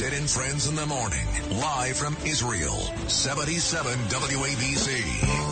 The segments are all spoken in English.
Sid and Friends in the Morning, live from Israel, 77 WABC.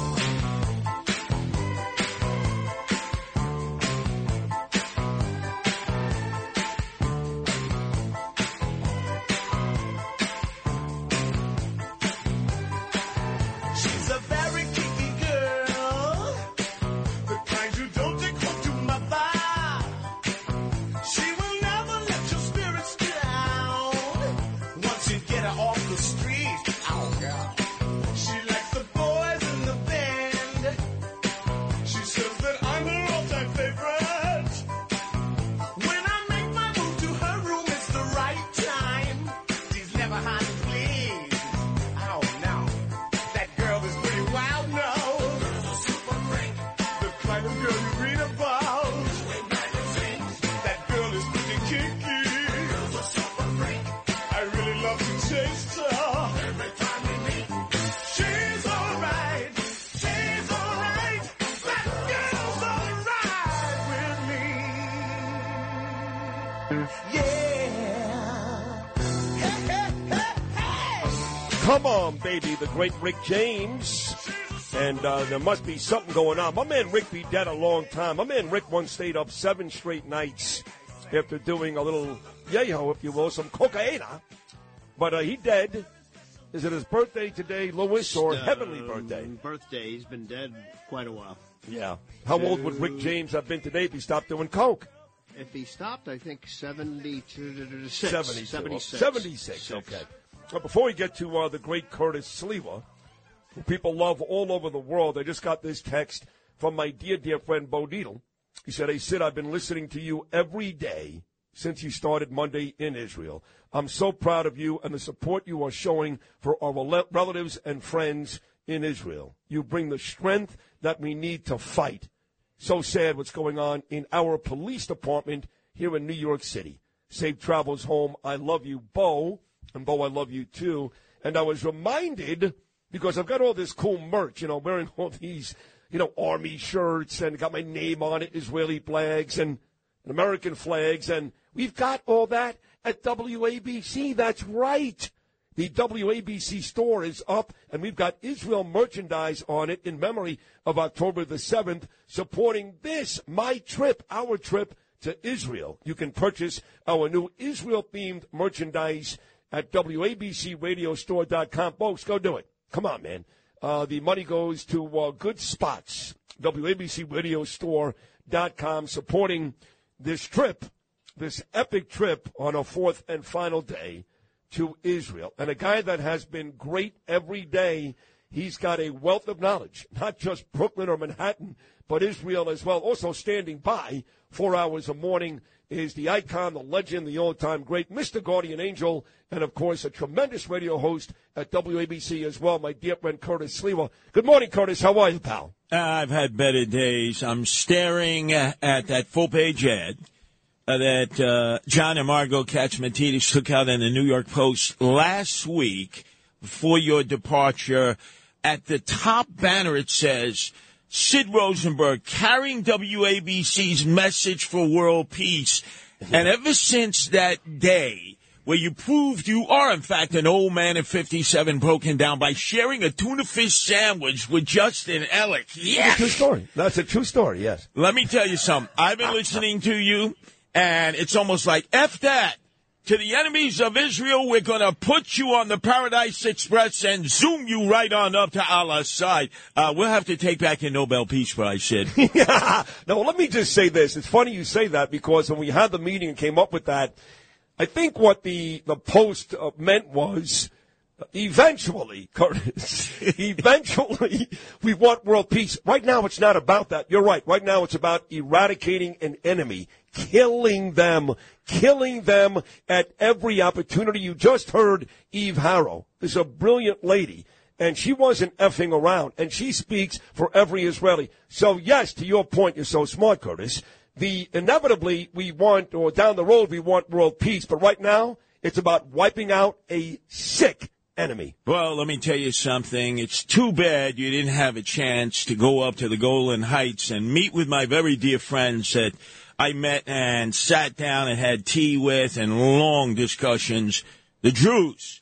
Great Rick James. And uh, there must be something going on. My man Rick be dead a long time. My man Rick once stayed up seven straight nights after doing a little yayo, if you will, some cocaine. But uh, he dead. Is it his birthday today, Lewis, or heavenly birthday? Um, Birthday. He's been dead quite a while. Yeah. How old would Rick James have been today if he stopped doing coke? If he stopped, I think 72, 72. 76. 76, okay. Before we get to uh, the great Curtis Sliwa, who people love all over the world, I just got this text from my dear, dear friend Bo Needle. He said, Hey, Sid, I've been listening to you every day since you started Monday in Israel. I'm so proud of you and the support you are showing for our relatives and friends in Israel. You bring the strength that we need to fight. So sad what's going on in our police department here in New York City. Safe travels home. I love you, Bo. And Bo, I love you too. And I was reminded because I've got all this cool merch, you know, wearing all these, you know, army shirts and got my name on it, Israeli flags and American flags. And we've got all that at WABC. That's right. The WABC store is up, and we've got Israel merchandise on it in memory of October the 7th, supporting this, my trip, our trip to Israel. You can purchase our new Israel themed merchandise at WABCRadiostore.com. Folks, go do it. Come on, man. Uh, the money goes to uh, good spots. WABCRadiostore.com supporting this trip, this epic trip on a fourth and final day to Israel. And a guy that has been great every day. He's got a wealth of knowledge, not just Brooklyn or Manhattan, but Israel as well. Also standing by four hours a morning is the icon, the legend, the all-time great, Mr. Guardian Angel, and of course a tremendous radio host at WABC as well, my dear friend Curtis Sliwa. Good morning, Curtis. How are you, pal? I've had better days. I'm staring at that full page ad uh, that uh, John and Margo Catsimatidis took out in the New York Post last week before your departure. At the top banner, it says, Sid Rosenberg carrying WABC's message for world peace. Mm-hmm. And ever since that day, where you proved you are, in fact, an old man at 57 broken down by sharing a tuna fish sandwich with Justin Ellick. That's a Yes! true story. That's a true story, yes. Let me tell you something. I've been ah. listening to you, and it's almost like F that. To the enemies of Israel, we're going to put you on the Paradise Express and zoom you right on up to Allah's side. Uh, we'll have to take back your Nobel Peace Prize, Sid. yeah. No, let me just say this. It's funny you say that because when we had the meeting and came up with that, I think what the the post uh, meant was eventually, Curtis, eventually we want world peace. Right now, it's not about that. You're right. Right now, it's about eradicating an enemy, killing them, killing them at every opportunity. You just heard Eve Harow. This Is a brilliant lady. And she wasn't effing around, and she speaks for every Israeli. So yes, to your point, you're so smart, Curtis. The inevitably we want, or down the road we want world peace, but right now it's about wiping out a sick enemy. Well, let me tell you something. It's too bad you didn't have a chance to go up to the Golan Heights and meet with my very dear friends that I met and sat down and had tea with and long discussions The Druze.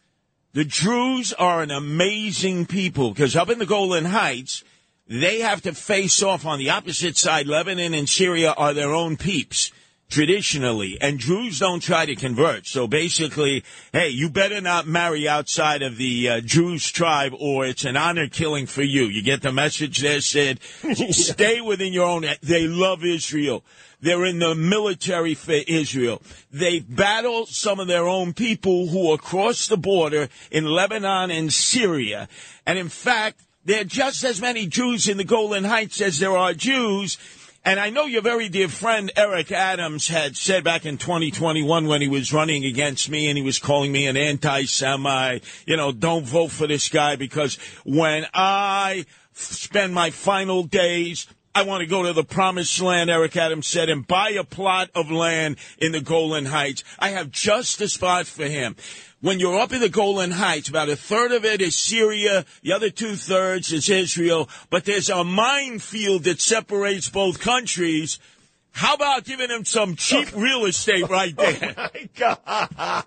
The Druze are an amazing people because up in the Golan Heights, they have to face off on the opposite side. Lebanon and Syria are their own peeps traditionally, and Druze don't try to convert. So basically, hey, you better not marry outside of the uh, Druze tribe, or it's an honor killing for you. You get the message there, Sid. Stay within your own. They love Israel. They're in the military for Israel. They battle some of their own people who are across the border in Lebanon and Syria. And in fact, there are just as many Jews in the Golan Heights as there are Jews. And I know your very dear friend Eric Adams had said back in 2021 when he was running against me and he was calling me an anti-Semite, you know, don't vote for this guy because when I spend my final days I want to go to the promised land, Eric Adams said, and buy a plot of land in the Golan Heights. I have just the spot for him. When you're up in the Golan Heights, about a third of it is Syria, the other two thirds is Israel, but there's a minefield that separates both countries. How about giving him some cheap real estate right oh there? My God.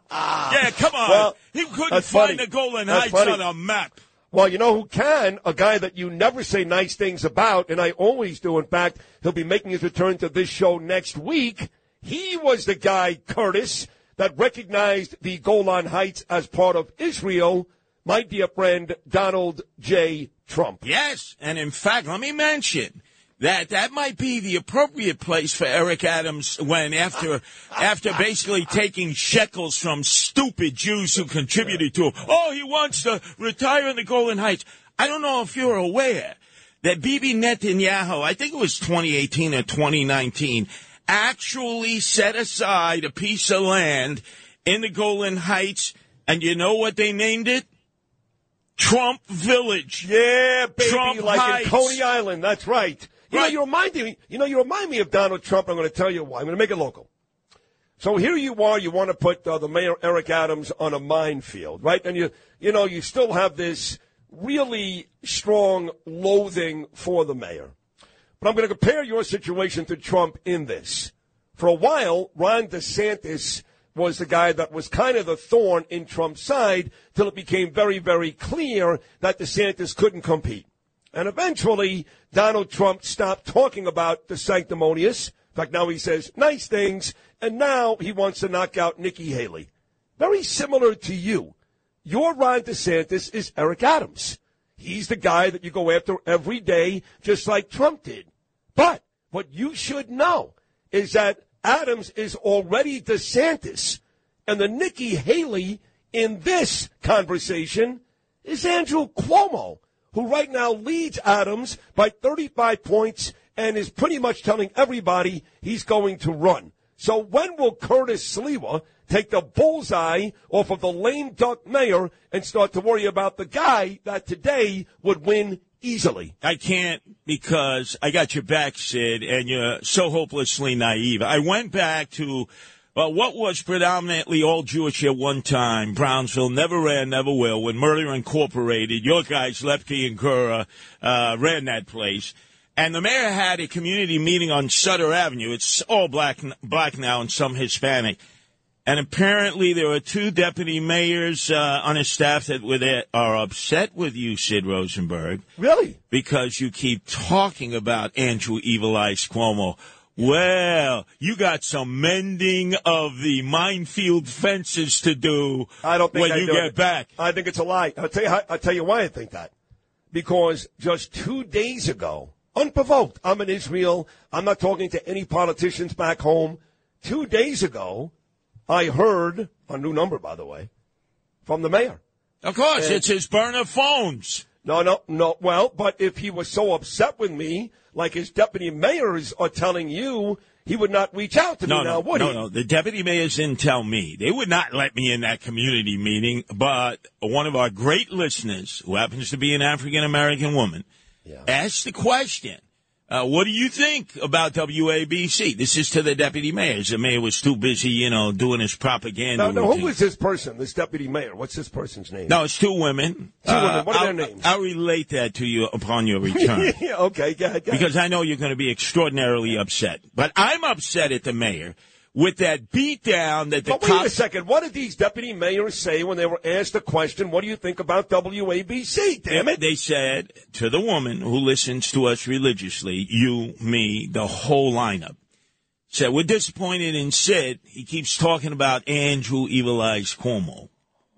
Yeah, come on. Well, he couldn't find funny. the Golan That's Heights funny. on a map. Well, you know who can? A guy that you never say nice things about, and I always do. In fact, he'll be making his return to this show next week. He was the guy, Curtis, that recognized the Golan Heights as part of Israel. My dear friend, Donald J. Trump. Yes, and in fact, let me mention that that might be the appropriate place for Eric Adams when after after basically taking shekels from stupid Jews who contributed to him. Oh, he wants to retire in the Golan Heights. I don't know if you're aware that Bibi Netanyahu, I think it was 2018 or 2019, actually set aside a piece of land in the Golan Heights, and you know what they named it? Trump Village. Yeah, baby, Trump like Heights. in Coney Island. That's right. You Right. know, you remind me. You know, you remind me of Donald Trump. I'm going to tell you why. I'm going to make it local. So here you are. You want to put uh, the mayor Eric Adams on a minefield, right? And you, you know, you still have this really strong loathing for the mayor. But I'm going to compare your situation to Trump in this. For a while, Ron DeSantis was the guy that was kind of the thorn in Trump's side till it became very, very clear that DeSantis couldn't compete. And eventually, Donald Trump stopped talking about the sanctimonious. In fact, now he says nice things, and now he wants to knock out Nikki Haley. Very similar to you. Your Ron DeSantis is Eric Adams. He's the guy that you go after every day, just like Trump did. But what you should know is that Adams is already DeSantis, and the Nikki Haley in this conversation is Andrew Cuomo, who right now leads Adams by 35 points and is pretty much telling everybody he's going to run. So when will Curtis Sliwa take the bullseye off of the lame duck mayor and start to worry about the guy that today would win easily? I can't because I got your back, Sid, and you're so hopelessly naive. I went back to well, what was predominantly all Jewish at one time. Brownsville never ran, never will. When Murder Incorporated, your guys, Lepke and Gurrah, uh, ran that place. And the mayor had a community meeting on Sutter Avenue. It's all black, black now and some Hispanic. And apparently there are two deputy mayors uh, on his staff that were there, are upset with you, Sid Rosenberg Really? because you keep talking about Andrew Evil Eyes Cuomo. Well, you got some mending of the minefield fences to do I don't think when I you do get it. back. I think it's a lie. I'll tell you. How, I'll tell you why I think that. Because just two days ago, unprovoked, I'm in Israel. I'm not talking to any politicians back home. Two days ago, I heard a new number, by the way, from the mayor. Of course, And- it's his burner phones. No, no, no. Well, but if he was so upset with me, like his deputy mayors are telling you, he would not reach out to No, me now, would no, he? no. No. The deputy mayors didn't tell me. They would not let me in that community meeting. But one of our great listeners, who happens to be an African American woman, asked the question. Uh, what do you think about WABC? This is to the deputy mayor. The mayor was too busy, you know, doing his propaganda. Now, now, who was this person, this deputy mayor? What's this person's name? No, it's two women. Two women. What are I'll, their names? I'll relate that to you upon your return. yeah, okay, go ahead, go ahead. because I know you're going to be extraordinarily upset. But I'm upset at the mayor with that beatdown that the But wait a second. What did these deputy mayors say when they were asked the question, what do you think about WABC? Damn it. They said to the woman who listens to us religiously, you, me, the whole lineup, said, We're disappointed in Sid. He keeps talking about Andrew Evil Eyes Cuomo.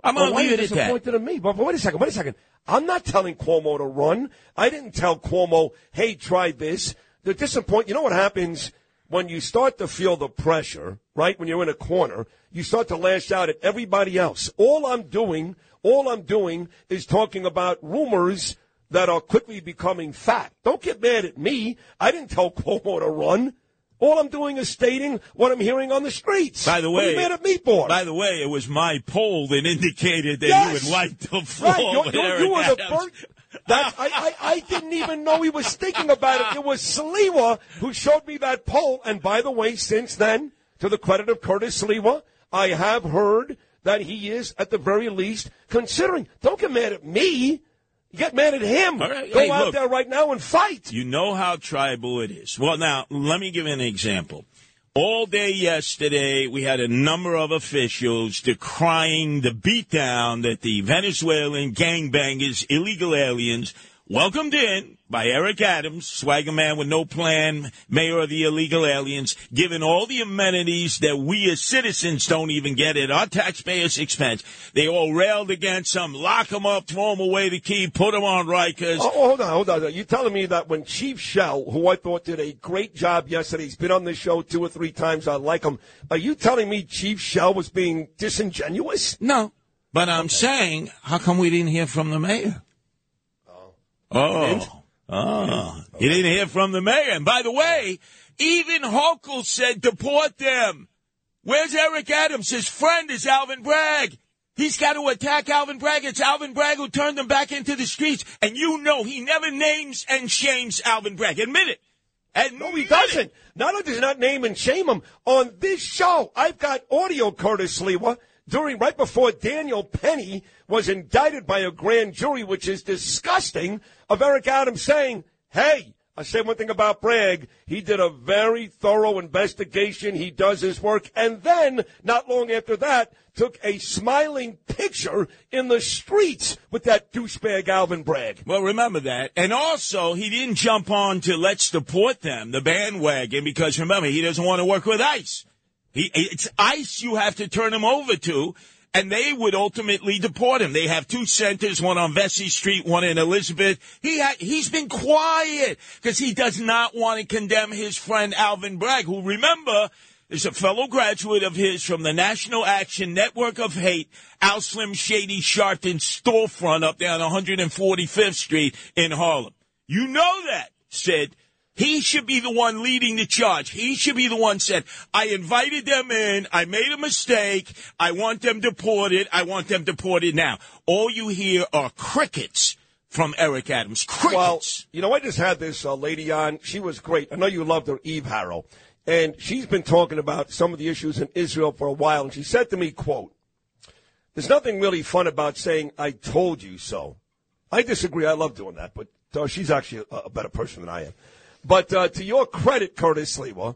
I'm Well, going to leave it at that. disappointed in me? But, wait a second, wait a second. I'm not telling Cuomo to run. I didn't tell Cuomo, hey, try this. The disappoint. You know what happens when you start to feel the pressure, right? When you're in a corner, you start to lash out at everybody else. All I'm doing, all I'm doing is talking about rumors that are quickly becoming fact. Don't get mad at me. I didn't tell Cuomo to run. All I'm doing is stating what I'm hearing on the streets. By the What are way, you mad at me for? By the way, it was my poll that indicated that Yes! you would wipe the floor Right, you, with you, Eric you were the first. That I, I, I didn't even know he was thinking about it. It was Sliwa who showed me that poll. And by the way, since then, to the credit of Curtis Sliwa, I have heard that he is at the very least considering. Don't get mad at me. Get mad at him. Right, Go hey, out look. there right now and fight. You know how tribal it is. Well, now, let me give you an example. All day yesterday, we had a number of officials decrying the beatdown that the Venezuelan gangbangers, illegal aliens, welcomed in by Eric Adams, swagger man with no plan, mayor of the illegal aliens, given all the amenities that we as citizens don't even get at our taxpayers' expense. They all railed against them, lock them up, throw them away the key, put them on Rikers. Oh, oh, hold on, hold on. You're telling me that when Chief Chell, who I thought did a great job yesterday, he's been on this show two or three times. I like him. Are you telling me Chief Chell was being disingenuous? No. But I'm saying, how come we didn't hear from the mayor? Oh. Oh. Ah. You didn't hear from the mayor. And by the way, even Hochul said deport them. Where's Eric Adams? His friend is Alvin Bragg. He's got to attack Alvin Bragg. It's Alvin Bragg who turned them back into the streets. And you know he never names and shames Alvin Bragg. Admit it. And No, he doesn't. Not only does he not name and shame him on this show, I've got audio, Curtis Sliwa, during right before Daniel Penny was indicted by a grand jury, which is disgusting, of Eric Adams saying, "Hey." I say one thing about Bragg. He did a very thorough investigation. He does his work. And then, not long after that, took a smiling picture in the streets with that douchebag Alvin Bragg. Well, remember that. And also, he didn't jump on to let's deport them, the bandwagon, because remember, he doesn't want to work with ICE. He, it's ICE you have to turn him over to, and they would ultimately deport him. They have two centers, one on Vesey Street, one in Elizabeth. He ha- he's been quiet because he does not want to condemn his friend Alvin Bragg, who remember is a fellow graduate of his from the National Action Network of Hate, Al Slim Shady Sharpton storefront up there on 145th Street in Harlem. You know that, Sid. He should be the one leading the charge. He should be the one said, I invited them in. I made a mistake. I want them deported. I want them deported now. All you hear are crickets from Eric Adams. Crickets. Well, you know, I just had this uh, lady on. She was great. I know you loved her, Eve Harow. And she's been talking about some of the issues in Israel for a while. And she said to me, quote, there's nothing really fun about saying, I told you so. I disagree. I love doing that. But uh, she's actually a, a better person than I am. But uh, to your credit, Curtis Sliwa,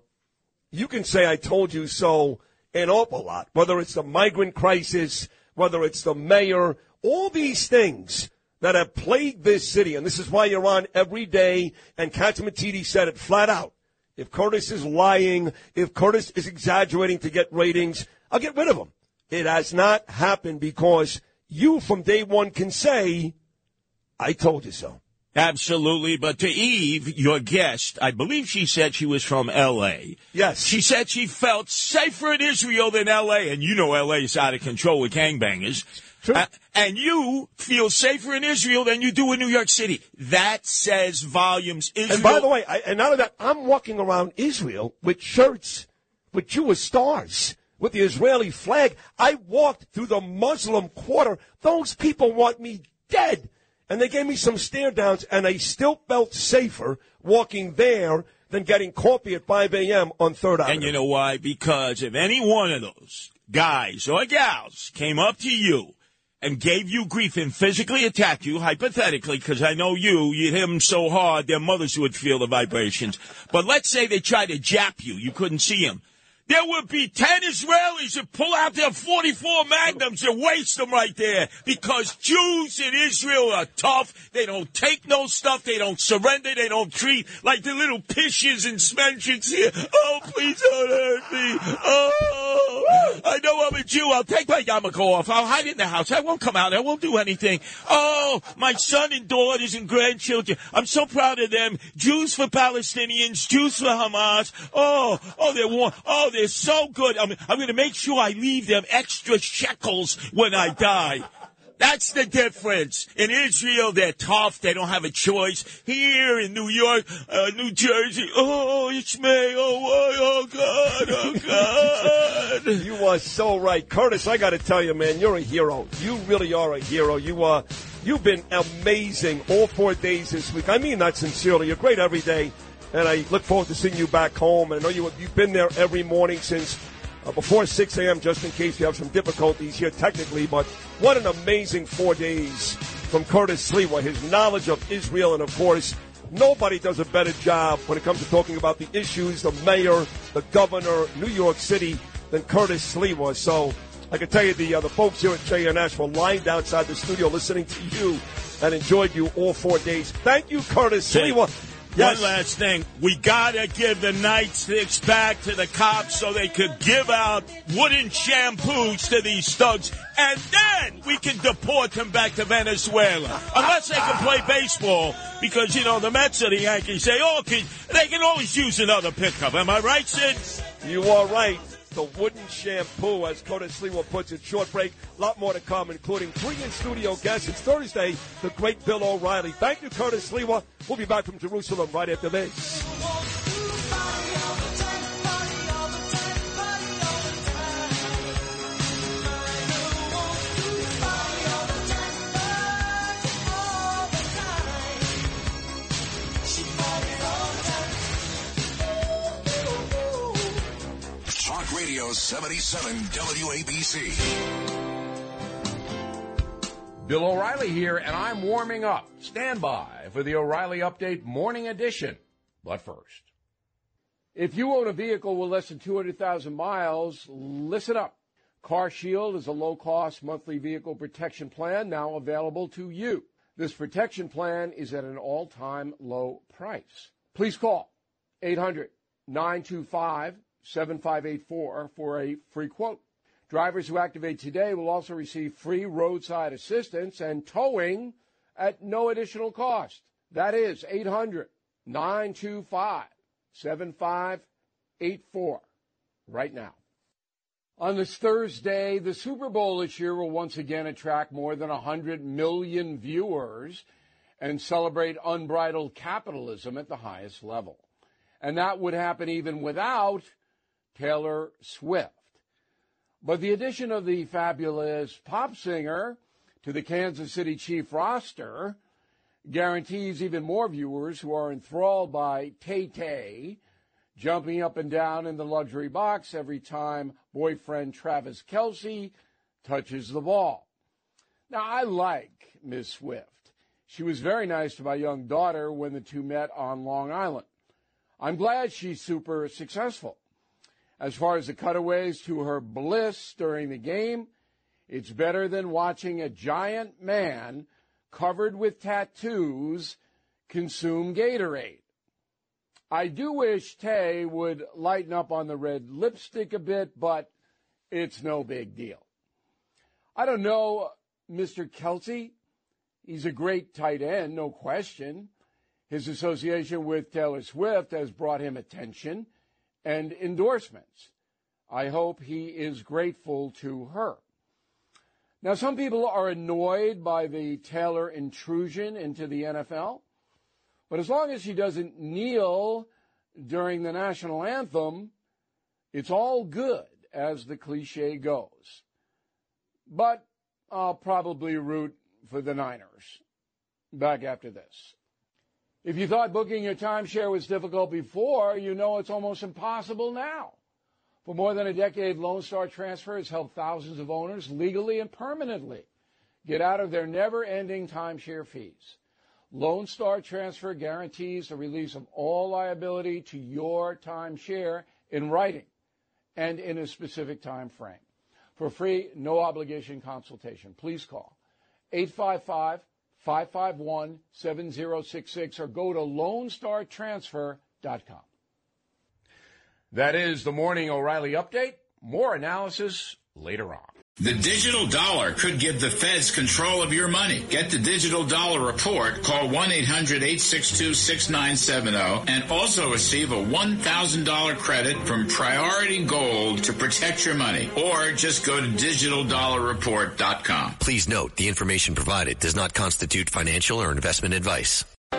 you can say I told you so an awful lot, whether it's the migrant crisis, whether it's the mayor, all these things that have plagued this city. And this is why you're on every day. And Catsimatidis said it flat out. If Curtis is lying, if Curtis is exaggerating to get ratings, I'll get rid of him. It has not happened because you from day one can say, I told you so. Absolutely. But to Eve, your guest, I believe she said she was from L.A. Yes. She said she felt safer in Israel than L.A. And you know L.A. is out of control with gangbangers. True. Uh, and you feel safer in Israel than you do in New York City. That says volumes. Israel, And by the way, I, and out of that, I'm walking around Israel with shirts with Jewish stars, with the Israeli flag. I walked through the Muslim quarter. Those people want me dead. And they gave me some stare downs, and I still felt safer walking there than getting coffee at 5 a.m. on 3rd Avenue. And you know why? Because if any one of those guys or gals came up to you and gave you grief and physically attacked you, hypothetically, because I know you, you hit them so hard, their mothers would feel the vibrations. But let's say they tried to jap you, you couldn't see them. There would be 10 Israelis that pull out their 44 magnums and waste them right there because Jews in Israel are tough. They don't take no stuff. They don't surrender. They don't treat like the little pishes and smenchins here. Oh, please don't hurt me. Oh, I know I'm a Jew. I'll take my yarmulke off. I'll hide in the house. I won't come out. I won't do anything. Oh, my son and daughters and grandchildren. I'm so proud of them. Jews for Palestinians, Jews for Hamas. Oh, oh, they're warm. Oh, they're so good. I'm, I'm going to make sure I leave them extra shekels when I die. That's the difference. In Israel, they're tough. They don't have a choice. Here in New York, uh, New Jersey, oh, it's me. Oh, oh, God, oh, God. You are so right, Curtis. I got to tell you, man, you're a hero. You really are a hero. You are. You've been amazing all four days this week. I mean that sincerely. You're great every day, and I look forward to seeing you back home. And I know you you've been there every morning since uh, before 6 a.m. Just in case you have some difficulties here technically. But what an amazing four days from Curtis Sliwa. His knowledge of Israel, and of course. Nobody does a better job when it comes to talking about the issues, the mayor, the governor, New York City, than Curtis Sliwa. So I can tell you the uh, the folks here at JNS were lined outside the studio listening to you and enjoyed you all four days. Thank you, Curtis Say, Sliwa. Yes. One last thing. We gotta give the nightsticks back to the cops so they could give out wooden shampoos to these thugs, and then we can deport them back to Venezuela. Unless they can play baseball, because, you know, the Mets or the Yankees say, oh, can, they can always use another pickup. Am I right, Sid? You are right. The wooden shampoo, as Curtis Sliwa puts it. Short break. A lot more to come, including three in studio guests. It's Thursday. The great Bill O'Reilly. Thank you, Curtis Sliwa. We'll be back from Jerusalem right after this. Radio 77 WABC. Bill O'Reilly here, and I'm warming up. Stand by for the O'Reilly Update Morning Edition. But first, if you own a vehicle with less than 200,000 miles, listen up. Car Shield is a low cost monthly vehicle protection plan now available to you. This protection plan is at an all time low price. Please call 800 925 7584 for a free quote. Drivers who activate today will also receive free roadside assistance and towing at no additional cost. That is 800 925 7584 right now. On this Thursday, the Super Bowl this year will once again attract more than 100 million viewers and celebrate unbridled capitalism at the highest level. And that would happen even without Taylor Swift. But the addition of the fabulous pop singer to the Kansas City Chief roster guarantees even more viewers who are enthralled by Tay Tay jumping up and down in the luxury box every time boyfriend Travis Kelce touches the ball. Now, I like Miss Swift. She was very nice to my young daughter when the two met on Long Island. I'm glad she's super successful. As far as the cutaways to her bliss during the game, it's better than watching a giant man covered with tattoos consume Gatorade. I do wish Tay would lighten up on the red lipstick a bit, but it's no big deal. I don't know Mr. Kelce. He's a great tight end, no question. His association with Taylor Swift has brought him attention and endorsements. I hope he is grateful to her. Now, some people are annoyed by the Taylor intrusion into the NFL, but as long as she doesn't kneel during the national anthem, it's all good, as the cliche goes. But I'll probably root for the Niners. Back after this. If you thought booking your timeshare was difficult before, you know it's almost impossible now. For more than a decade, Lone Star Transfer has helped thousands of owners legally and permanently get out of their never ending timeshare fees. Lone Star Transfer guarantees the release of all liability to your timeshare in writing and in a specific time frame. For free, no obligation consultation, please call 855 551 7066 or go to LoneStarTransfer.com. That is the Morning O'Reilly update. More analysis later on. The digital dollar could give the feds control of your money. Get the digital dollar report. Call 1-800-862-6970 and also receive a $1,000 credit from Priority Gold to protect your money. Or just go to digitaldollarreport.com. Please note the information provided does not constitute financial or investment advice.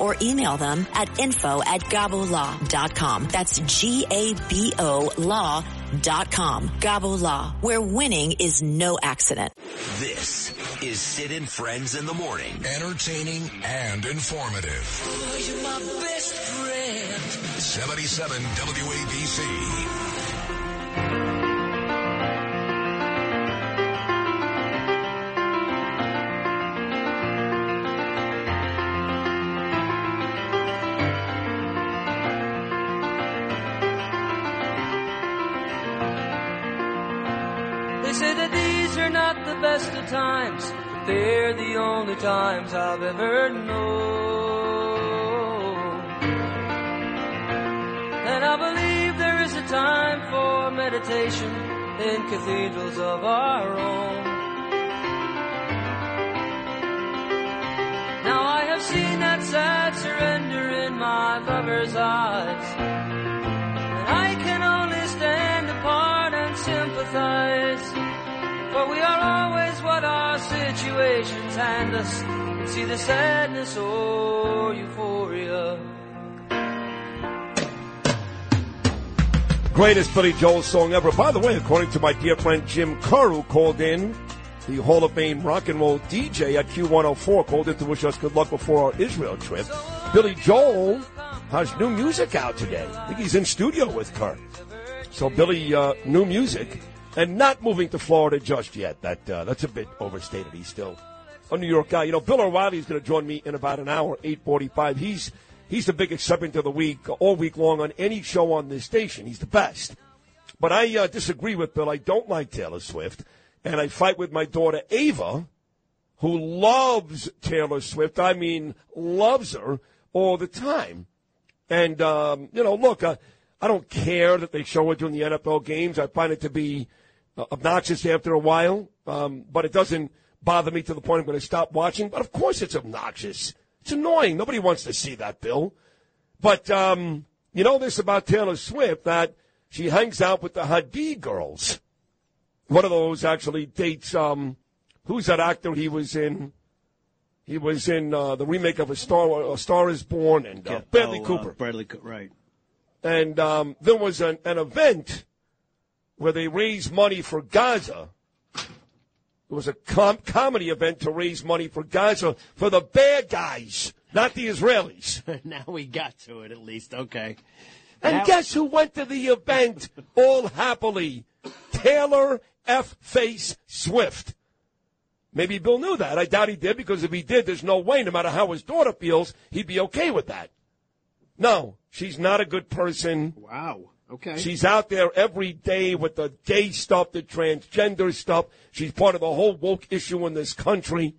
or email them at info at gabolaw.com. That's G-A-B-O law.com. Gabo Law, where winning is no accident. This is Sid and Friends in the Morning. Entertaining and informative. 77 WABC. They're the only times I've ever known. And I believe there is a time for meditation in cathedrals of our own. Now I have seen that sad surrender in my lover's eyes. And I can only stand apart and sympathize. For we are always what our situations hand us. See the sadness or euphoria. Greatest Billy Joel song ever. By the way, according to my dear friend Jim Kerr, who called in, the Hall of Fame rock and roll DJ at Q104, called in to wish us good luck before our Israel trip. Billy Joel has new music out today. I think he's in studio with Kerr. So Billy, uh, new music, and not moving to Florida just yet. That uh, that's a bit overstated. He's still a New York guy. You know, Bill O'Reilly is going to join me in about an hour, eight forty-five. He's he's the biggest segment of the week all week long on any show on this station. He's the best. But I uh, disagree with Bill. I don't like Taylor Swift, and I fight with my daughter Ava, who loves Taylor Swift. I mean, loves her all the time. And um, you know, look, uh, I don't care that they show her during the NFL games. I find it to be obnoxious after a while, um, but it doesn't bother me to the point I'm going to stop watching. But of course, it's obnoxious. It's annoying. Nobody wants to see that, Bill. But um, you know this about Taylor Swift that she hangs out with the Hadid girls. One of those actually dates. Um, who's that actor? He was in. He was in uh, the remake of A Star, A Star Is Born, and uh, Bradley Oh, uh, Cooper. Bradley Cooper, right. And um, there was an, an event where they raised money for Gaza. It was a com- comedy event to raise money for Gaza for the bad guys, not the Israelis. now we got to it at least. Okay. And Now- guess who went to the event all happily? Taylor F. Face Swift. Maybe Bill knew that. I doubt he did because if he did, there's no way, no matter how his daughter feels, he'd be okay with that. No, she's not a good person. Wow. Okay. She's out there every day with the gay stuff, the transgender stuff. She's part of the whole woke issue in this country.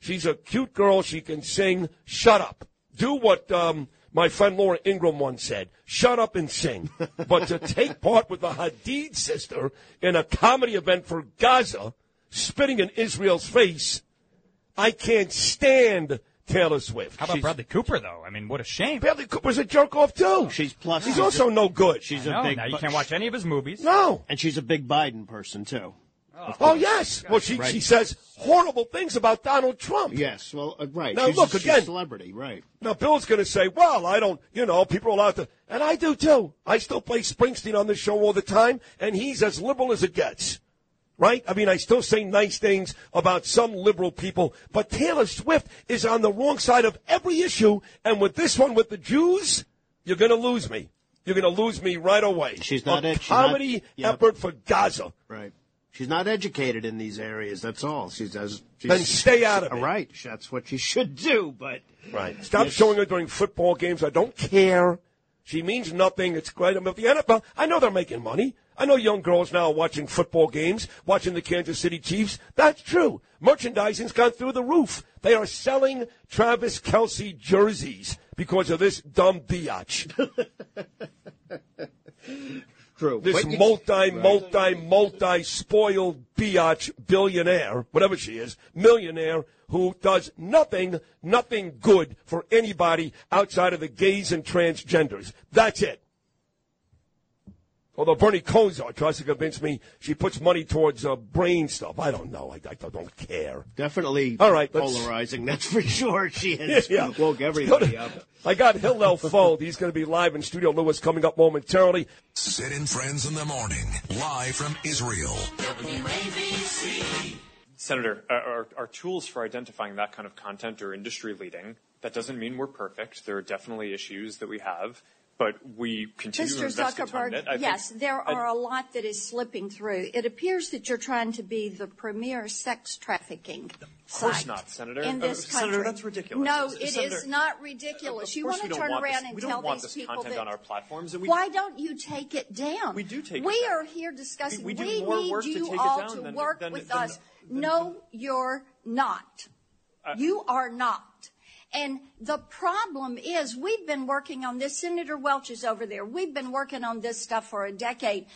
She's a cute girl. She can sing. Shut up. Do what um, my friend Laura Ingraham once said. Shut up and sing. but to take part with the Hadid sister in a comedy event for Gaza, spitting in Israel's face, I can't stand Taylor Swift. How about Bradley Cooper, though? I mean, what a shame. Bradley Cooper's a jerk off too. She's plus. He's she's also a, no good. She's I a know, big. now you Bu- can't watch any of his movies. No. And she's a big Biden person too. Oh, yes. Well, she, Right. she says horrible things about Donald Trump. Yes, well, uh, right. Now, she's, look, she's again- a celebrity, right? Now, Bill's going to say, well, I don't, you know, people are allowed to, and I do too. I still play Springsteen on this show all the time, and he's as liberal as it gets. Right? I mean, I still say nice things about some liberal people, but Taylor Swift is on the wrong side of every issue, and with this one with the Jews, you're going to lose me. You're going to lose me right away. She's not A it. She's not- comedy effort for Gaza. Right. She's not educated in these areas. That's all. She does. She's, Then stay out of it. Right. That's what she should do. But Right. Stop Yes. showing her during football games. I don't care. She means nothing. It's great. I mean, the NFL, I know they're making money. I know young girls now are watching football games, watching the Kansas City Chiefs. That's true. Merchandising's gone through the roof. They are selling Travis Kelce jerseys because of this dumb biatch. true. This you- multi, multi, multi spoiled biatch billionaire, whatever she is, millionaire, who does nothing, nothing good for anybody outside of the gays and transgenders. That's it. Although Bernie Kosar tries to convince me she puts money towards uh, brain stuff. I don't know. I, I don't care. Definitely All right, polarizing. That's for sure. She has Yeah. woke everybody up. I got Hillel Fuld. He's going to be live in Studio Lewis coming up momentarily. Sid and Friends in the morning, live from Israel. W-A-B-C. Senator, uh, our, our tools for identifying that kind of content are industry leading. That doesn't mean we're perfect. There are definitely issues that we have, but we continue to Mr. invest in Zuckerberg, it. Think- yes, there are a lot that is slipping through. It appears that you're trying to be the premier sex trafficking Of course site not, Senator. in Uh, this Senator, country. that's ridiculous. No, it is Senator, not ridiculous. You want we to turn around and we tell don't want these this people content that. on our platforms, and we why don't you take it down? We do take it down. We are here discussing. We- we do we more need work to you take it all to work with us. no, you're not. Uh, you are not. And the problem is, we've been working on this. Senator Welch is over there. We've been working on this stuff for a decade.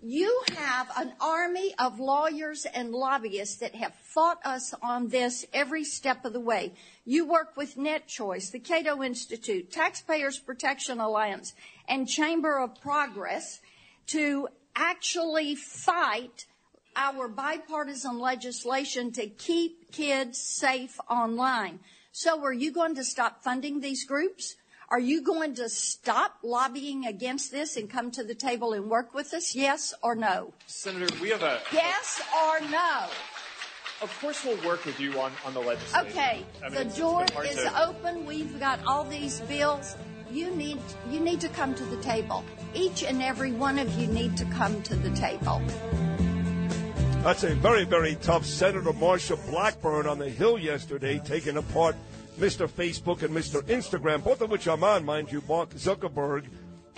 You have an army of lawyers and lobbyists that have fought us on this every step of the way. You work with NetChoice, the Cato Institute, Taxpayers Protection Alliance, and Chamber of Progress to actually fight our bipartisan legislation to keep kids safe online. So are you going to stop funding these groups? Are you going to stop lobbying against this and come to the table and work with us? Yes or no? Senator, we have a. Yes or no? Of course, we'll work with you on, on the legislation. Okay, I mean, the door is to- open. We've got all these bills. You need you need to come to the table. Each and every one of you need to come to the table. That's a very, very tough Senator Marsha Blackburn on the Hill yesterday, taking apart Mr. Facebook and Mr. Instagram, both of which I'm on, mind you. Mark Zuckerberg,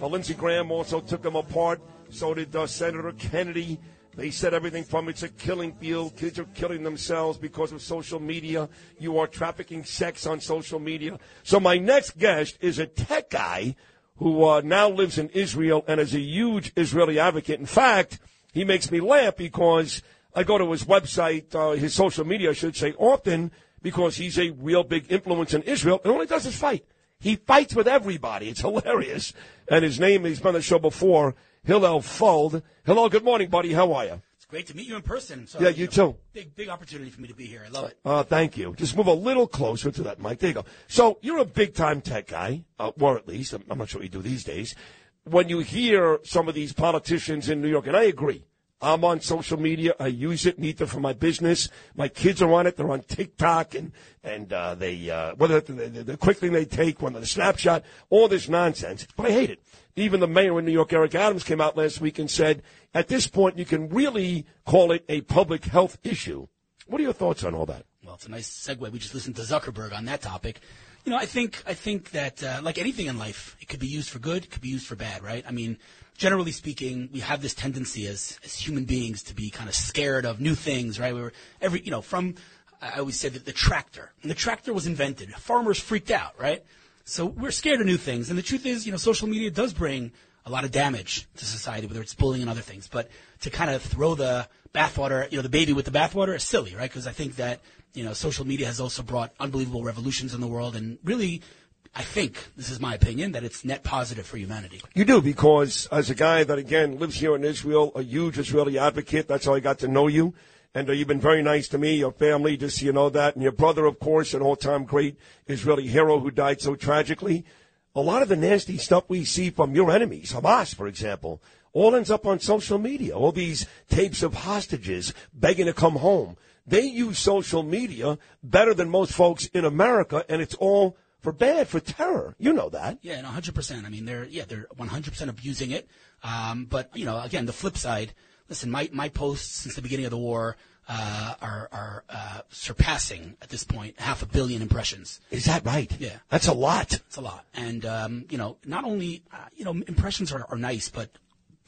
uh, Lindsey Graham also took them apart. So did uh, Senator Kennedy. They said everything from it's a killing field, kids are killing themselves because of social media. You are trafficking sex on social media. So my next guest is a tech guy who uh, now lives in Israel and is a huge Israeli advocate. In fact, he makes me laugh because I go to his website, uh, his social media, I should say, often because he's a real big influence in Israel and all he does is fight. He fights with everybody. It's hilarious. And his name, he's been on the show before, Hillel Fuld. Hello, good morning, buddy. How are you? It's great to meet you in person. So, Yeah, you too. Big, big opportunity for me to be here. I love it. Uh, thank you. Just move a little closer to that mic. There you go. So you're a big time tech guy, uh, or at least I'm, I'm not sure what you do these days. When you hear some of these politicians in New York, and I agree, I'm on social media. I use it, need them for my business. My kids are on it. They're on TikTok and and uh, they uh, whether the, the, the quick thing they take, when the snapshot, all this nonsense. But I hate it. Even the mayor in New York, Eric Adams, came out last week and said, at this point, you can really call it a public health issue. What are your thoughts on all that? Well, it's a nice segue. We just listened to Zuckerberg on that topic. You know, I think I think that uh, like anything in life, it could be used for good, it could be used for bad, right? I mean, generally speaking, we have this tendency as as human beings to be kind of scared of new things, right? We were every you know from I always said that the tractor when the tractor was invented, farmers freaked out, right? So we're scared of new things, and the truth is, you know, social media does bring a lot of damage to society, whether it's bullying and other things. But to kind of throw the bathwater, you know, the baby with the bathwater is silly, right? Because I think that you know, social media has also brought unbelievable revolutions in the world and really I think this is my opinion that it's net positive for humanity. You do because as a guy that again lives here in Israel, a huge Israeli advocate. That's how I got to know you, and uh, you've been very nice to me, your family, just so you know that, and your brother, of course, an all-time great Israeli hero who died so tragically. A lot of the nasty stuff we see from your enemies, Hamas, for example, all ends up on social media. All these tapes of hostages begging to come home. They use social media better than most folks in America, and it's all for bad, for terror. You know that. Yeah, and 100%. I mean, they're yeah, they're 100% abusing it. Um, but you know, again, the flip side. Listen, my my posts since the beginning of the war uh, are are uh, surpassing at this point half a billion impressions. Is that right? Yeah, That's a lot. it's a lot. And um, you know, not only uh, you know impressions are, are nice, but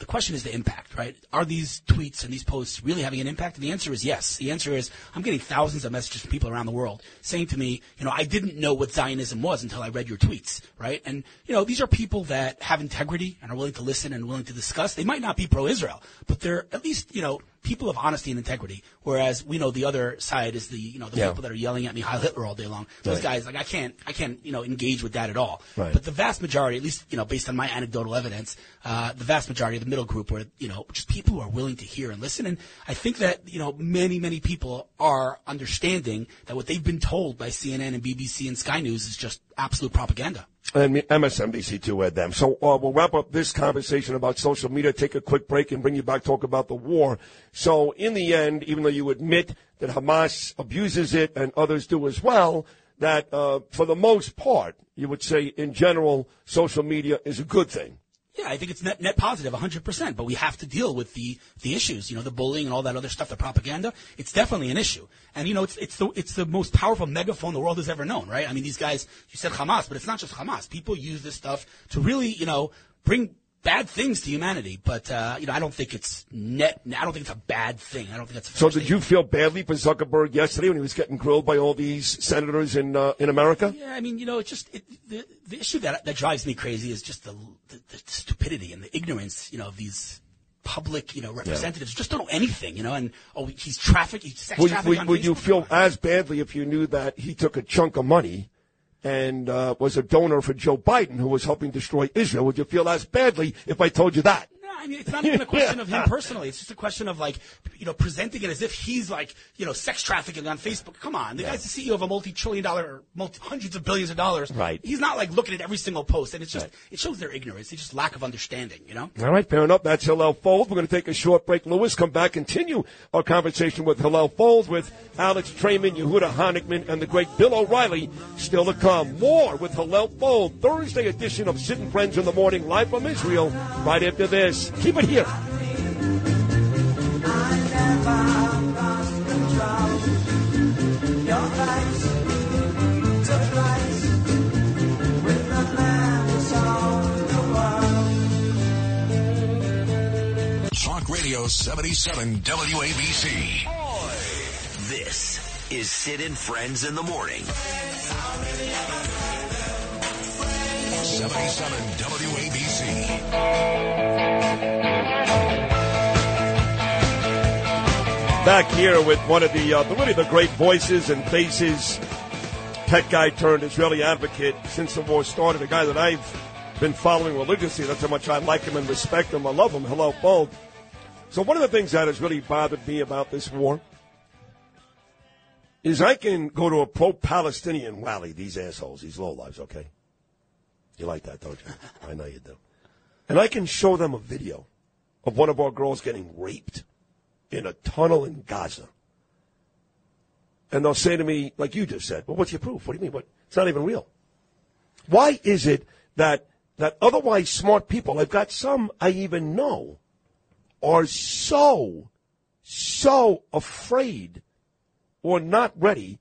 the question is the impact, right? Are these tweets and these posts really having an impact? And the answer is yes. The answer is I'm getting thousands of messages from people around the world saying to me, you know, I didn't know what Zionism was until I read your tweets, right? And you know, these are people that have integrity and are willing to listen and willing to discuss. They might not be pro-Israel, but they're at least, you know, people of honesty and integrity. Whereas we know the other side is the, you know, the Yeah. people that are yelling at me Heil Hitler all day long. Those Right. guys, like I can't, I can't, you know, engage with that at all. Right. But the vast majority, at least, you know, based on my anecdotal evidence, uh, the vast majority of the middle group were, you know, just people who are willing to hear and listen. And I think that, you know, many, many people are understanding that what they've been told by CNN and BBC and Sky News is just absolute propaganda. And MSNBC too had them. So uh, we'll wrap up this conversation about social media, take a quick break, and bring you back talk about the war. So in the end, even though you admit that Hamas abuses it and others do as well, that uh, for the most part, you would say in general, social media is a good thing. Yeah, I think it's net net positive, 100%. But we have to deal with the the issues, you know, the bullying and all that other stuff, the propaganda. It's definitely an issue, and you know, it's it's the it's the most powerful megaphone the world has ever known, right? I mean, these guys, you said Hamas, but it's not just Hamas. People use this stuff to really, you know, bring bad things to humanity. But uh, you know, I don't think it's net. I don't think it's a bad thing. I don't think that's. A So did you feel badly for Zuckerberg yesterday when he was getting grilled by all these senators in uh, in America? Yeah, I mean, you know, it's just it, the the issue that that drives me crazy is just the, the the stupidity and the ignorance, you know, of these public, you know, representatives who just don't know anything, you know, and oh, he's traffic, he's sex Would, traffic would, would you feel as badly if you knew that he took a chunk of money and uh, was a donor for Joe Biden, who was helping destroy Israel? Would you feel as badly if I told you that? I mean, it's not even a question of him personally. It's just a question of like, you know, presenting it as if he's like, you know, sex trafficking on Facebook. Come on, the guy's the CEO of a multi-trillion dollar, multi, hundreds of billions of dollars. Right. He's not like looking at every single post, and it's just it shows their ignorance. It's just lack of understanding. You know. All right, fair enough. That's Hillel Fuld. We're going to take a short break. Lewis, come back, continue our conversation with Hillel Fuld, with Alex Traiman, Yehuda Honigman, and the great Bill O'Reilly. Still to come. More with Hillel Fuld. Thursday edition of Sid and Friends in the Morning, live from Israel, right after this. Keep it here. Talk Radio 77 WABC. This is Sid and Friends in the Morning. 77 WABC. Back here with one of the, uh, the really the great voices and faces, tech guy turned Israeli advocate since the war started, a guy that I've been following religiously. That's how much I like him and respect him. I love him. Hillel Fuld. So one of the things that has really bothered me about this war is I can go to a pro-Palestinian rally, these assholes, these lowlives, okay? You like that, don't you? I know you do. And I can show them a video of one of our girls getting raped in a tunnel in Gaza. And they'll say to me, like you just said, well, what's your proof? What do you mean? What? It's not even real. Why is it that, that otherwise smart people, I've got some I even know, are so, so afraid or not ready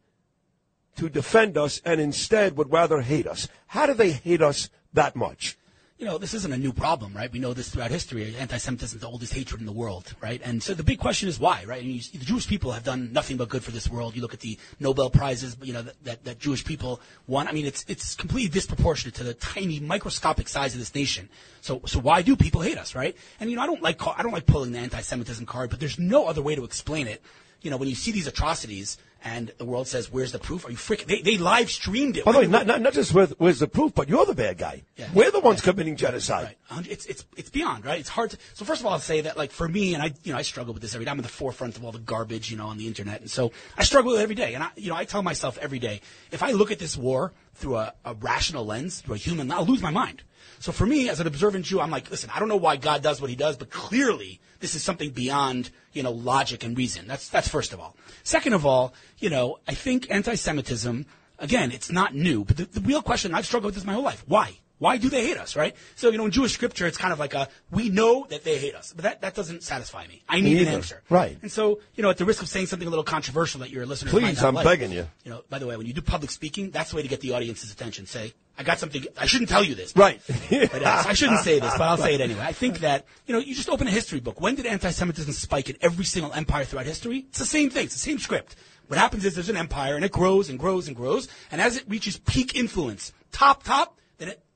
to defend us and instead would rather hate us? How do they hate us that much? You know, this isn't a new problem, right? We know this throughout history. Anti-Semitism is the oldest hatred in the world, right? And so the big question is why, right? I mean, you, the Jewish people have done nothing but good for this world. You look at the Nobel prizes, you know, that, that, that Jewish people won. I mean, it's it's completely disproportionate to the tiny, microscopic size of this nation. So so why do people hate us, right? And you know, I don't like I don't like pulling the anti-Semitism card, but there's no other way to explain it. you know, when you see these atrocities and the world says, "Where's the proof?" Are you freaking? They, they live streamed it. By the way, not, not, not just where's, where's the proof, but you're the bad guy. Yeah. We're the ones committing genocide. Right. It's it's it's beyond right. It's hard to. So first of all, I'll say that like for me, and I you know I struggle with this every day. I'm in the forefront of all the garbage you know on the internet, and so I struggle with it every day. And I you know I tell myself every day, if I look at this war through a, a rational lens, through a human, I'll lose my mind. So for me, as an observant Jew, I'm like, listen, I don't know why God does what He does, but clearly this is something beyond you know logic and reason. That's that's first of all. Second of all, you know, I think anti-Semitism. Again, it's not new, but the, the real question I've struggled with this my whole life: why? Why do they hate us, right? So, you know, in Jewish scripture, it's kind of like a, we know that they hate us, but that, that doesn't satisfy me. I need Me an answer. Right. And so, you know, at the risk of saying something a little controversial that your listeners might Please, not I'm like, begging you. You know, by the way, when you do public speaking, that's the way to get the audience's attention. Say, I got something, I shouldn't tell you this. Right. But, uh, I shouldn't say this, but I'll say it anyway. I think that, you know, you just open a history book. When did anti-Semitism spike in every single empire throughout history? It's the same thing. It's the same script. What happens is there's an empire and it grows and grows and grows. And as it reaches peak influence, top, top,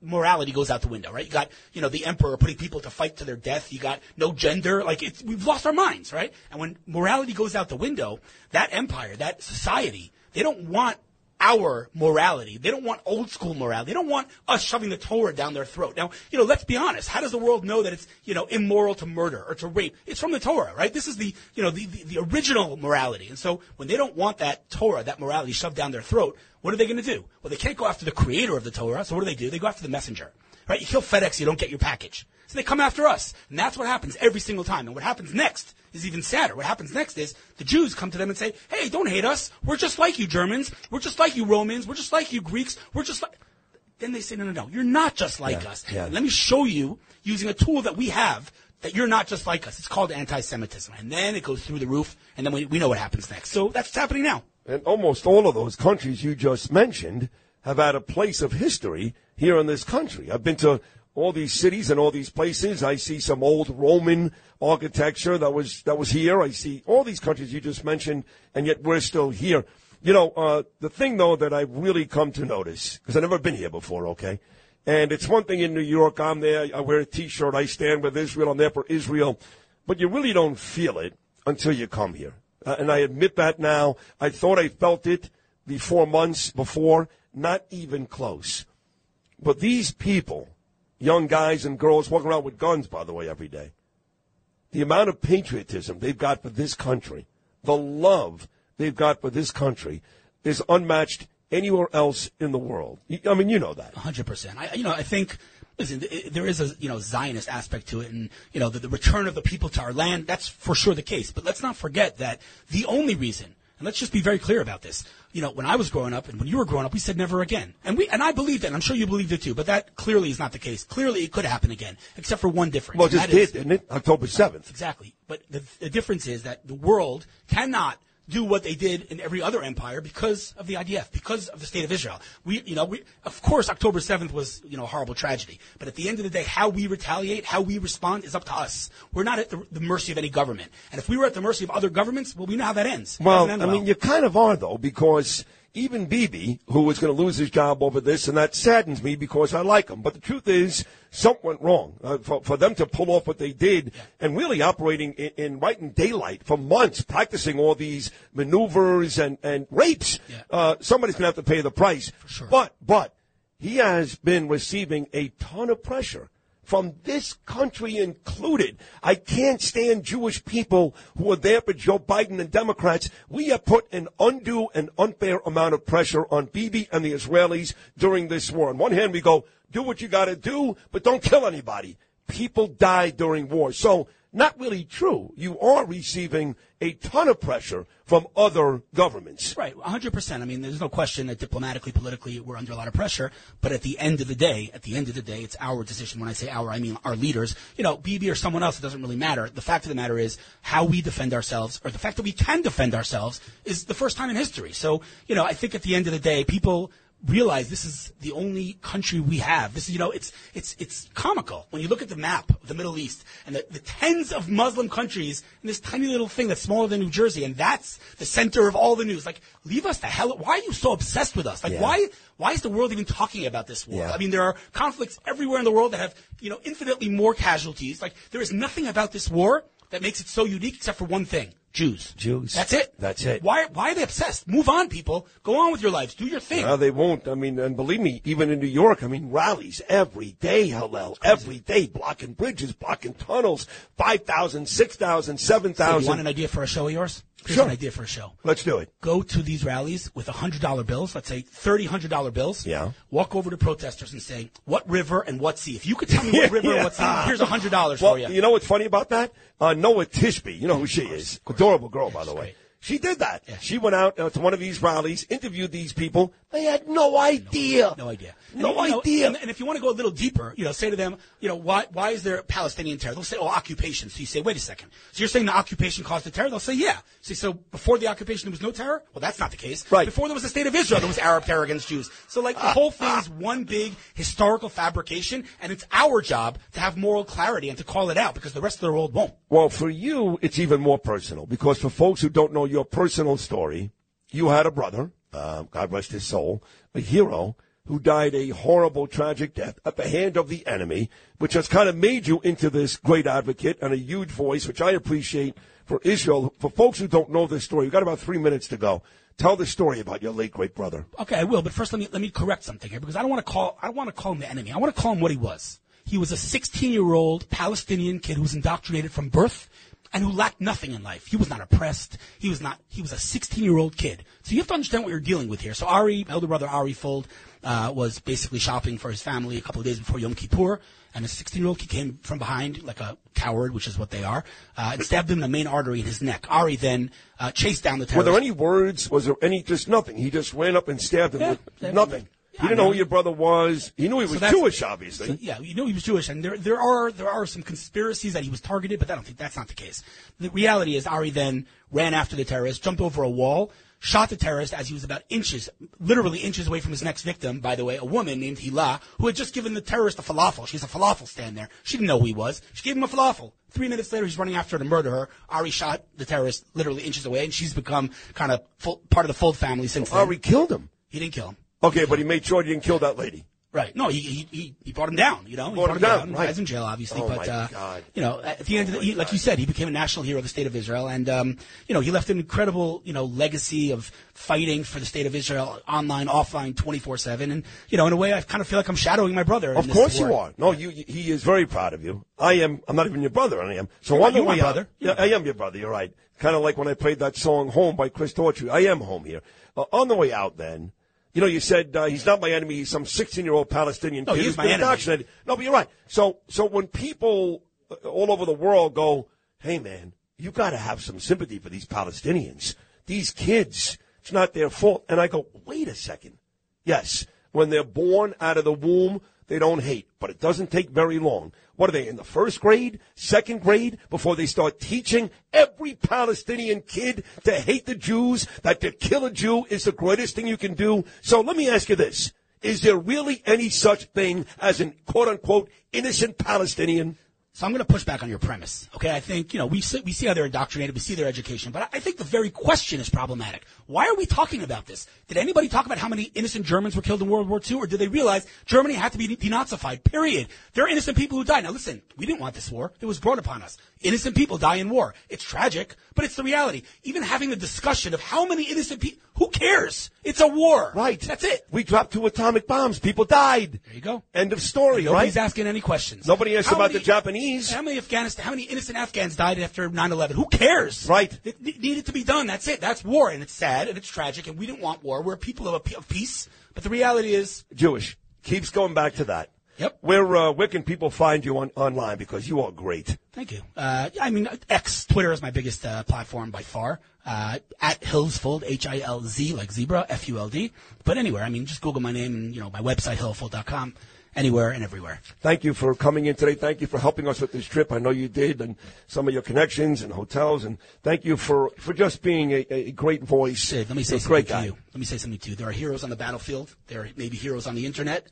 morality goes out the window, right? You got, you know, the emperor putting people to fight to their death. You got no gender. Like, it's, we've lost our minds, right? And when morality goes out the window, that empire, that society, they don't want our morality. They don't want old school morality. They don't want us shoving the Torah down their throat. Now, you know, let's be honest. How does the world know that it's, you know, immoral to murder or to rape? It's from the Torah, right? This is the, you know, the, the, the original morality. And so when they don't want that Torah, that morality shoved down their throat, what are they going to do? Well, they can't go after the creator of the Torah. So what do they do? They go after the messenger, right? You kill FedEx, you don't get your package. So they come after us. And that's what happens every single time. And what happens next is even sadder. What happens next is the Jews come to them and say, hey, don't hate us. We're just like you Germans. We're just like you Romans. We're just like you Greeks. We're just like. Then they say, no, no, no. You're not just like Yeah, us. yeah. Let me show you using a tool that we have that you're not just like us. It's called anti-Semitism. And then it goes through the roof. And then we, we know what happens next. So that's what's happening now. And almost all of those countries you just mentioned have had a place of history here in this country. I've been to all these cities and all these places. I see some old Roman architecture that was that was here. I see all these countries you just mentioned, and yet we're still here. You know, uh, the thing though that I've really come to notice because I've never been here before. Okay. And it's one thing in New York, I'm there, I wear a t-shirt, I stand with Israel, I'm there for Israel. But you really don't feel it until you come here. Uh, and I admit that now. I thought I felt it the four months before, not even close. But these people, young guys and girls walking around with guns, by the way, every day, the amount of patriotism they've got for this country, the love they've got for this country is unmatched anywhere else in the world. I mean, you know that. hundred percent. I, you know, I think. Listen, there is a you know Zionist aspect to it, and you know the, the return of the people to our land. That's for sure the case. But let's not forget that the only reason, and let's just be very clear about this. You know, when I was growing up and when you were growing up, we said never again, and we and I believed that, and I'm sure you believed it too. But that clearly is not the case. Clearly, it could happen again, except for one difference. Well, it just that is- did, didn't it? October 7th. Exactly. But the, the difference is that the world cannot do what they did in every other empire because of the IDF, because of the state of Israel. We, you know, we, of course, October 7th was, you know, a horrible tragedy. But at the end of the day, how we retaliate, how we respond is up to us. We're not at the, the mercy of any government. And if we were at the mercy of other governments, well, we know how that ends. Well, doesn't I end mean, you kind of are, though, because even Bibi, who was going to lose his job over this, and that saddens me because I like him. But the truth is, something went wrong. Uh, for, for them to pull off what they did and really operating in, in right in daylight for months, practicing all these maneuvers and, and rapes, uh, somebody's going to have to pay the price. Sure. But, but, he has been receiving a ton of pressure from this country included. I can't stand Jewish people who are there for Joe Biden and Democrats. We have put an undue and unfair amount of pressure on Bibi and the Israelis during this war. On one hand, we go, do what you got to do, but don't kill anybody. People die during war. So, not really true. You are receiving a ton of pressure from other governments. Right, 100%. I mean, there's no question that diplomatically, politically, we're under a lot of pressure. But at the end of the day, at the end of the day, it's our decision. When I say our, I mean our leaders. You know, Bibi or someone else, it doesn't really matter. The fact of the matter is how we defend ourselves, or the fact that we can defend ourselves, is the first time in history. So, you know, I think at the end of the day, people realize this is the only country we have. This is, you know, it's it's it's comical when you look at the map of the Middle East and the, the tens of Muslim countries and this tiny little thing that's smaller than New Jersey, and that's the center of all the news. Like, leave us the hell. Why are you so obsessed with us? Like, Yeah. why why is the world even talking about this war? Yeah. I mean, there are conflicts everywhere in the world that have you know infinitely more casualties. Like, there is nothing about this war that makes it so unique except for one thing. Jews. Jews. That's it. That's it. Why, why are they obsessed? Move on, people. Go on with your lives. Do your thing. No, they won't. I mean, and believe me, even in New York, I mean, rallies every day, Hillel. Every day, blocking bridges, blocking tunnels, 5,000, 6,000, So you 7,000. want an idea for a show of yours? Here's Sure. an idea for a show. Let's do it. Go to these rallies with $100 bills, let's say 30 $100 bills. Yeah. Walk over to protesters and say, what river and what sea? If you could tell me what river and what sea, here's $100 well, for you. You know what's funny about that? Uh, Noa Tishby, you know who she is. Adorable girl, by the way. She did that. She went out uh, to one of these rallies, interviewed these people. They had no idea. No idea. No And, you know, idea. and, and if you want to go a little deeper, you know, say to them, you know, why why is there Palestinian terror? They'll say, oh, occupation. So you say, wait a second. So you're saying the occupation caused the terror? They'll say, yeah. So, so before the occupation there was no terror? Well, that's not the case. Right. Before there was the state of Israel, there was Arab terror against Jews. So like the ah, whole thing ah. is one big historical fabrication, and it's our job to have moral clarity and to call it out because the rest of the world won't. Well, for you, it's even more personal because for folks who don't know your personal story, you had a brother, uh, God rest his soul, a hero who died a horrible, tragic death at the hand of the enemy, which has kind of made you into this great advocate and a huge voice, which I appreciate for Israel. For folks who don't know this story, we've got about three minutes to go. Tell the story about your late great brother. Okay, I will, but first let me let me correct something here because I don't want to call I don't want to call him the enemy. I want to call him what he was. He was a 16-year-old Palestinian kid who was indoctrinated from birth and who lacked nothing in life. He was not oppressed. He was not. He was a 16-year-old kid. So you have to understand what you're dealing with here. So Ari, elder brother Ari Fuld, uh, was basically shopping for his family a couple of days before Yom Kippur, and a 16-year-old kid came from behind like a coward, which is what they are, uh, and stabbed him in the main artery in his neck. Ari then uh, chased down the terrorist. Were there any words? Was there any? Just nothing. He just ran up and stabbed him. Yeah, with nothing. He didn't know mean- who your brother was. He knew he was that's- Jewish, obviously. so, yeah, you knew he was Jewish, and there there are there are some conspiracies that he was targeted, but I don't think that's not the case. The reality is Ari then ran after the terrorist, jumped over a wall, shot the terrorist as he was about inches, literally inches away from his next victim. By the way, a woman named Hila, who had just given the terrorist a falafel. She's a falafel stand there. She didn't know who he was. She gave him a falafel. Three minutes later, he's running after her to murder her. Ari shot the terrorist literally inches away, and she's become kind of full, part of the Fuld family since then. Ari killed him. He didn't kill him. Okay, but he made sure he didn't kill that lady. Right. No, he he he, he brought him down. You know, he Brought him down, right. Guy's in jail, obviously, Oh, but my uh, God. you know, at the end of the, he, like you said, he became a national hero of the state of Israel, and um, you know, he left an incredible you know legacy of fighting for the state of Israel, online, offline, twenty four seven, and you know, in a way, I kind of feel like I'm shadowing my brother. Of course war. you are. No, you, he is very proud of you. I am. I'm not even your brother. I am. So You're on right, the you're my brother. yeah, I am your brother. You're right. Kind of like when I played that song "Home" by Chris Daughtry. I am home here. Uh, on the way out, then. You know, you said uh, he's not my enemy. He's some 16-year-old Palestinian No, kid who's my been enemy. indoctrinated. No, but you're right. So, so when people uh, all over the world go, "Hey, man, you got to have some sympathy for these Palestinians. These kids, it's not their fault." And I go, "Wait a second. Yes, when they're born out of the womb, they don't hate, but it doesn't take very long. What are they in the first grade, second grade, before they start teaching every Palestinian kid to hate the Jews, that to kill a Jew is the greatest thing you can do? So let me ask you this. Is there really any such thing as an quote unquote innocent Palestinian? So I'm going to push back on your premise. Okay, I think you know we see, we see how they're indoctrinated, we see their education, but I think the very question is problematic. Why are we talking about this? Did anybody talk about how many innocent Germans were killed in World War II, or did they realize Germany had to be denazified? Period. There are innocent people who died. Now listen, we didn't want this war; it was brought upon us. Innocent people die in war. It's tragic, but it's the reality. Even having the discussion of how many innocent people, who cares? It's a war. Right. That's it. We dropped two atomic bombs. People died. There you go. End of story, And nobody's right? asking any questions. Nobody asked How about many- the Japanese. How many Afghanistan? How many innocent Afghans died after 9/11? Who cares? Right. It, it needed to be done. That's it. That's war, and it's sad and it's tragic, and we didn't want war. We're people of, a, of peace. But the reality is, Jewish. Keeps going back to that. Yep. Where uh, where can people find you on online? Because you are great. thank you. Uh, I mean, X Twitter is my biggest uh, platform by far. Uh, at HilzFuld, H I L Z like zebra, F U L D. But anywhere, I mean, just Google my name and you know my website hillfold.com. Anywhere and everywhere. Thank you for coming in today. Thank you for helping us with this trip. I know you did, and some of your connections and hotels. And thank you for, for just being a, a great voice. Let me say You're something to you. Let me say something to you. There are heroes on the battlefield. There are maybe heroes on the internet.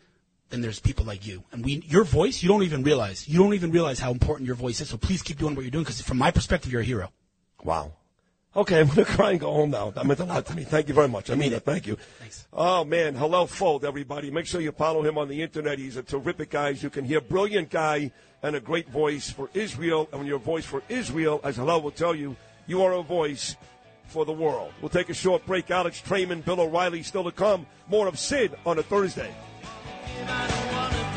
Then there's people like you, and we, your voice, you don't even realize. You don't even realize how important your voice is. So please keep doing what you're doing, because from my perspective, you're a hero. Wow. Okay, I'm going to cry and go home now. That meant a lot to me. Thank you very much. I mean it. Thank you. Thanks. Oh, man. Hillel Fuld, everybody. Make sure you follow him on the internet. He's a terrific guy. You can hear, a brilliant guy and a great voice for Israel. And when your voice for Israel, as Hillel will tell you, You are a voice for the world. We'll take a short break. Alex Traiman, Bill O'Reilly still to come. More of Sid on a Thursday. I don't wanna